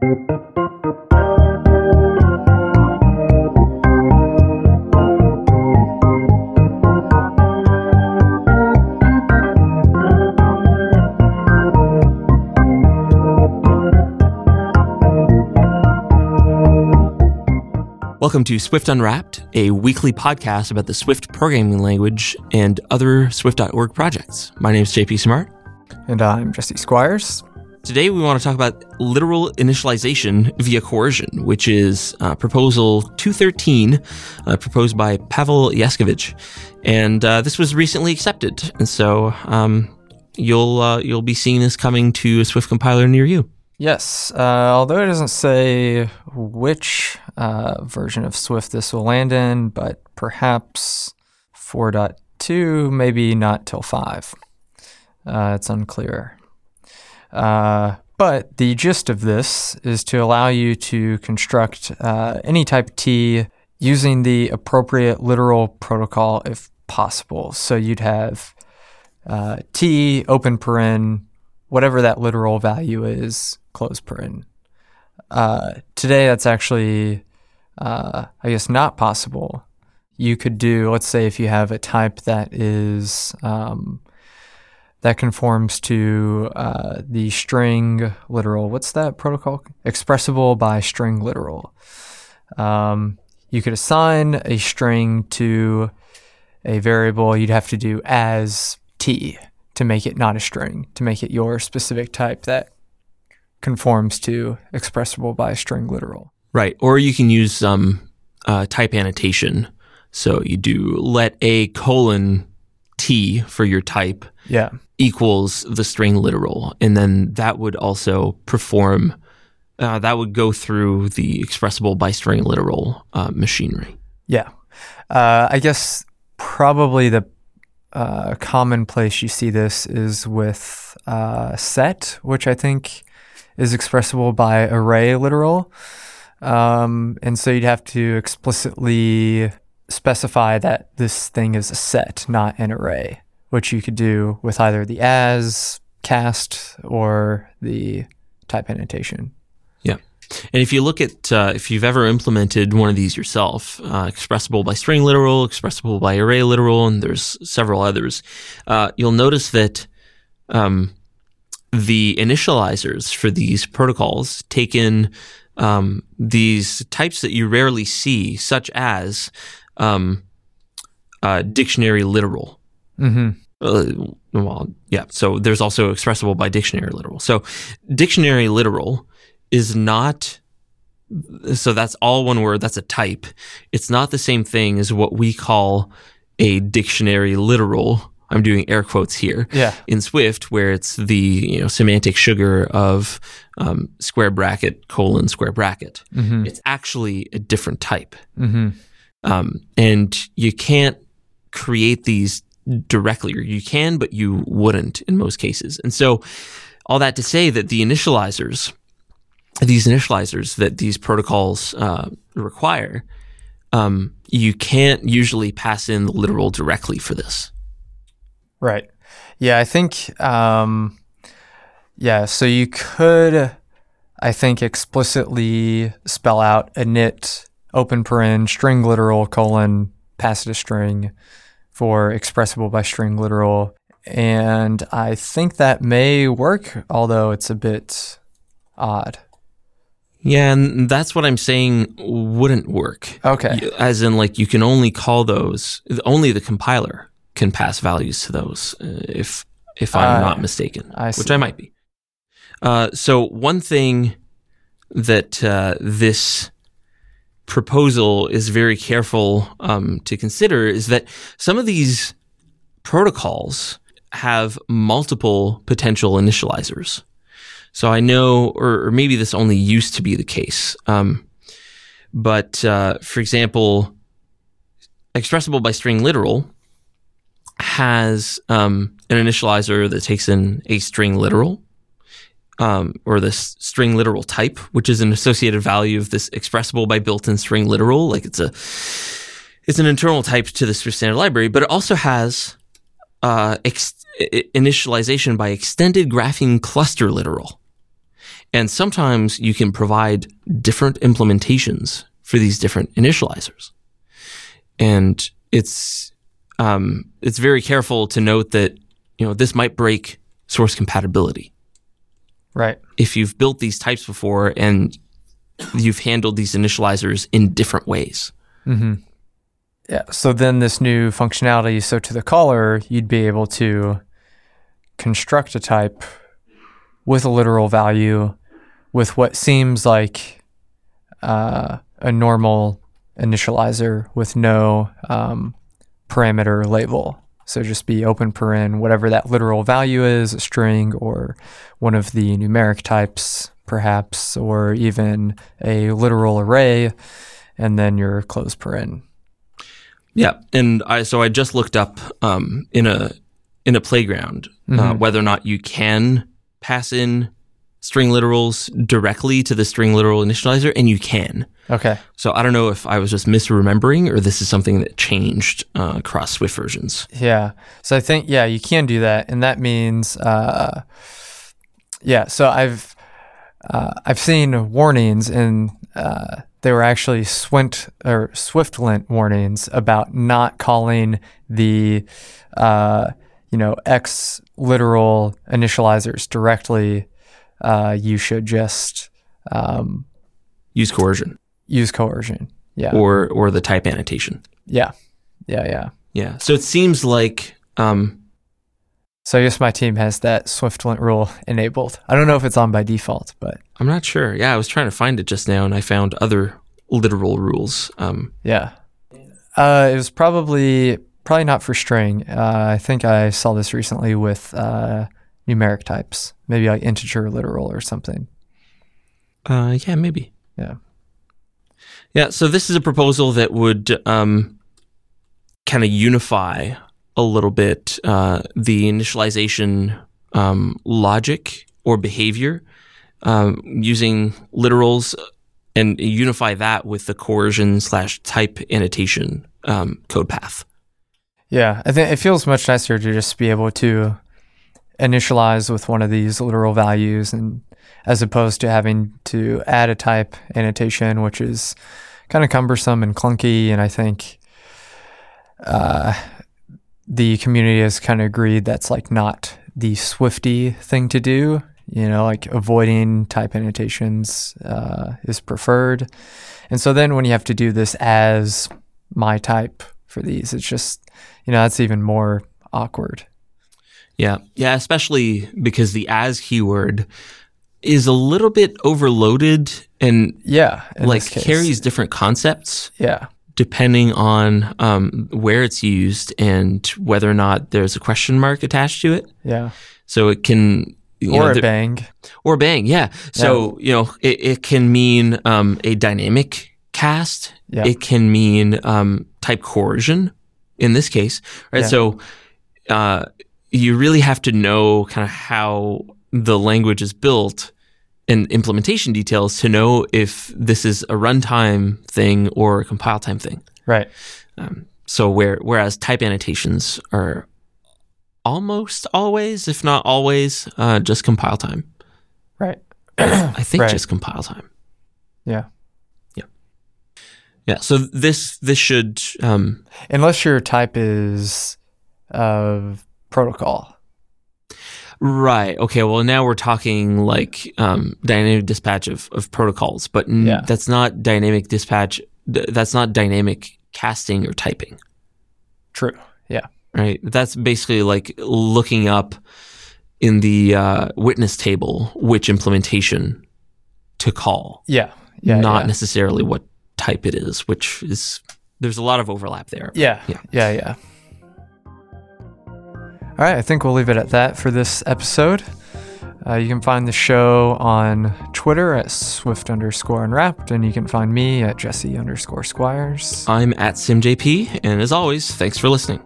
Welcome to Swift Unwrapped, a weekly podcast about the Swift programming language and other Swift.org projects. My name is JP Simard. And I'm Jesse Squires. Today, we want to talk about literal initialization via coercion, which is uh, proposal 213, uh, proposed by Pavel Yaskevich. And uh, this was recently accepted. And so um, you'll, uh, you'll be seeing this coming to a Swift compiler near you. Yes, uh, although it doesn't say which uh, version of Swift this will land in, but perhaps 4.2, maybe not till 5. Uh, it's unclear. Uh, but the gist of this is to allow you to construct uh, any type T using the appropriate literal protocol if possible. So you'd have uh, T, open paren, whatever that literal value is, close paren. Uh, today, that's actually, uh, I guess, not possible. You could do, let's say, if you have a type that is um, that conforms to uh, the string literal. What's that protocol? Expressible by string literal. Um, you could assign a string to a variable. You'd have to do as t to make it not a string, to make it your specific type that conforms to expressible by string literal. Right. Or you can use some uh, type annotation. So you do let a colon t for your type yeah. equals the string literal. And then that would also perform, uh, that would go through the expressible by string literal uh, machinery. Yeah. Uh, I guess probably the uh, common place you see this is with uh, set, which I think is expressible by array literal. Um, and so you'd have to explicitly specify that this thing is a set, not an array, which you could do with either the as cast or the type annotation. Yeah. And if you look at, uh, if you've ever implemented one of these yourself, uh, expressible by string literal, expressible by array literal, and there's several others, uh, you'll notice that um, the initializers for these protocols take in um, these types that you rarely see, such as um, uh, dictionary literal. Mm-hmm. Uh, well, yeah. So there's also expressible by dictionary literal. So dictionary literal is not. So that's all one word. That's a type. It's not the same thing as what we call a dictionary literal. I'm doing air quotes here. Yeah. In Swift, where it's the you know semantic sugar of um, square bracket colon square bracket. Mm-hmm. It's actually a different type. Mm-hmm. Um, and you can't create these directly, or you can, but you wouldn't in most cases. And so, all that to say that the initializers, these initializers that these protocols uh, require, um, you can't usually pass in the literal directly for this. Right. Yeah, I think. Um, yeah, so you could, I think, explicitly spell out init open paren string literal colon pass it a string for expressible by string literal. And I think that may work, although it's a bit odd. Yeah, and that's what I'm saying wouldn't work. Okay. As in, like, you can only call those, only the compiler can pass values to those, uh, if if I'm Uh, not mistaken, I which. I might be. Uh, so one thing that uh, this proposal is very careful um, to consider is that some of these protocols have multiple potential initializers. So I know, or, or maybe this only used to be the case. Um, but uh, for example, expressible by string literal has um, an initializer that takes in a string literal, um, or this string literal type, which is an associated value of this expressible by built-in string literal. Like it's a, it's an internal type to the Swift standard library, but it also has uh, ex- initialization by extended grapheme cluster literal. And sometimes you can provide different implementations for these different initializers. And it's um, it's very careful to note that you know this might break source compatibility Right. if you've built these types before and you've handled these initializers in different ways. Yeah. So then this new functionality, so to the caller, you'd be able to construct a type with a literal value with what seems like uh, a normal initializer with no um, parameter label. So just be open paren, whatever that literal value is, a string or one of the numeric types, perhaps, or even a literal array, and then your close paren. Yeah, and I so I just looked up um, in a in a playground uh, whether or not you can pass in string literals directly to the string literal initializer, and you can. Okay. So I don't know if I was just misremembering or this is something that changed uh, across Swift versions. Yeah. So I think yeah, you can do that, and that means uh, yeah. So I've uh, I've seen warnings, and uh, they were actually Swint or Swiftlint warnings about not calling the uh, you know X literal initializers directly. Uh, you should just um, Use coercion use coercion. Yeah. or or the type annotation. yeah. Yeah. Yeah. Yeah. So it seems like um, So I guess my team has that Swiftlint rule enabled. I don't know if it's on by default, but I'm not sure. Yeah, I was trying to find it just now, and I found other literal rules. Um, yeah. Uh, it was probably probably not for string. Uh, I think I saw this recently with uh, numeric types, maybe like integer literal or something. uh, yeah, maybe. Yeah. Yeah. So this is a proposal that would um, kind of unify a little bit uh, the initialization um, logic or behavior um, using literals and unify that with the coercion slash type annotation um, code path. Yeah, I think it feels much nicer to just be able to initialize with one of these literal values and as opposed to having to add a type annotation, which is kind of cumbersome and clunky. And I think uh, the community has kind of agreed that's like not the Swifty thing to do. You know, like avoiding type annotations uh, is preferred. And so then when you have to do this as my type for these, it's just, you know, that's even more awkward. Yeah. Yeah. Especially because the as keyword is a little bit overloaded and Yeah. like carries different concepts Yeah. depending on um, where it's used and whether or not there's a question mark attached to it. Yeah. So it can. You or know, a bang. or bang, yeah. So you know, it, it can mean um, a dynamic cast. Yeah. It can mean um, type coercion in this case, right? Yeah. So uh, you really have to know kind of how the language is built and implementation details to know if this is a runtime thing or a compile time thing. Right. So where whereas type annotations are almost always, if not always, uh, just compile time. Right. I think Right. just compile time. Yeah. Yeah. Yeah. So this this should um, Unless your type is of protocol. right. Okay. Well, now we're talking like um, dynamic dispatch of, of protocols, but n- Yeah. that's not dynamic dispatch. th- That's not dynamic casting or typing. True. Yeah. Right. That's basically like looking up in the uh, witness table which implementation to call. Yeah. Yeah. not yeah. necessarily what type it is, which is there's a lot of overlap there. Yeah. Yeah. Yeah. Yeah. All right. I think we'll leave it at that for this episode. Uh, you can find the show on Twitter at Swift underscore unwrapped, and you can find me at Jesse underscore Squires. I'm at SimJP, and as always, thanks for listening.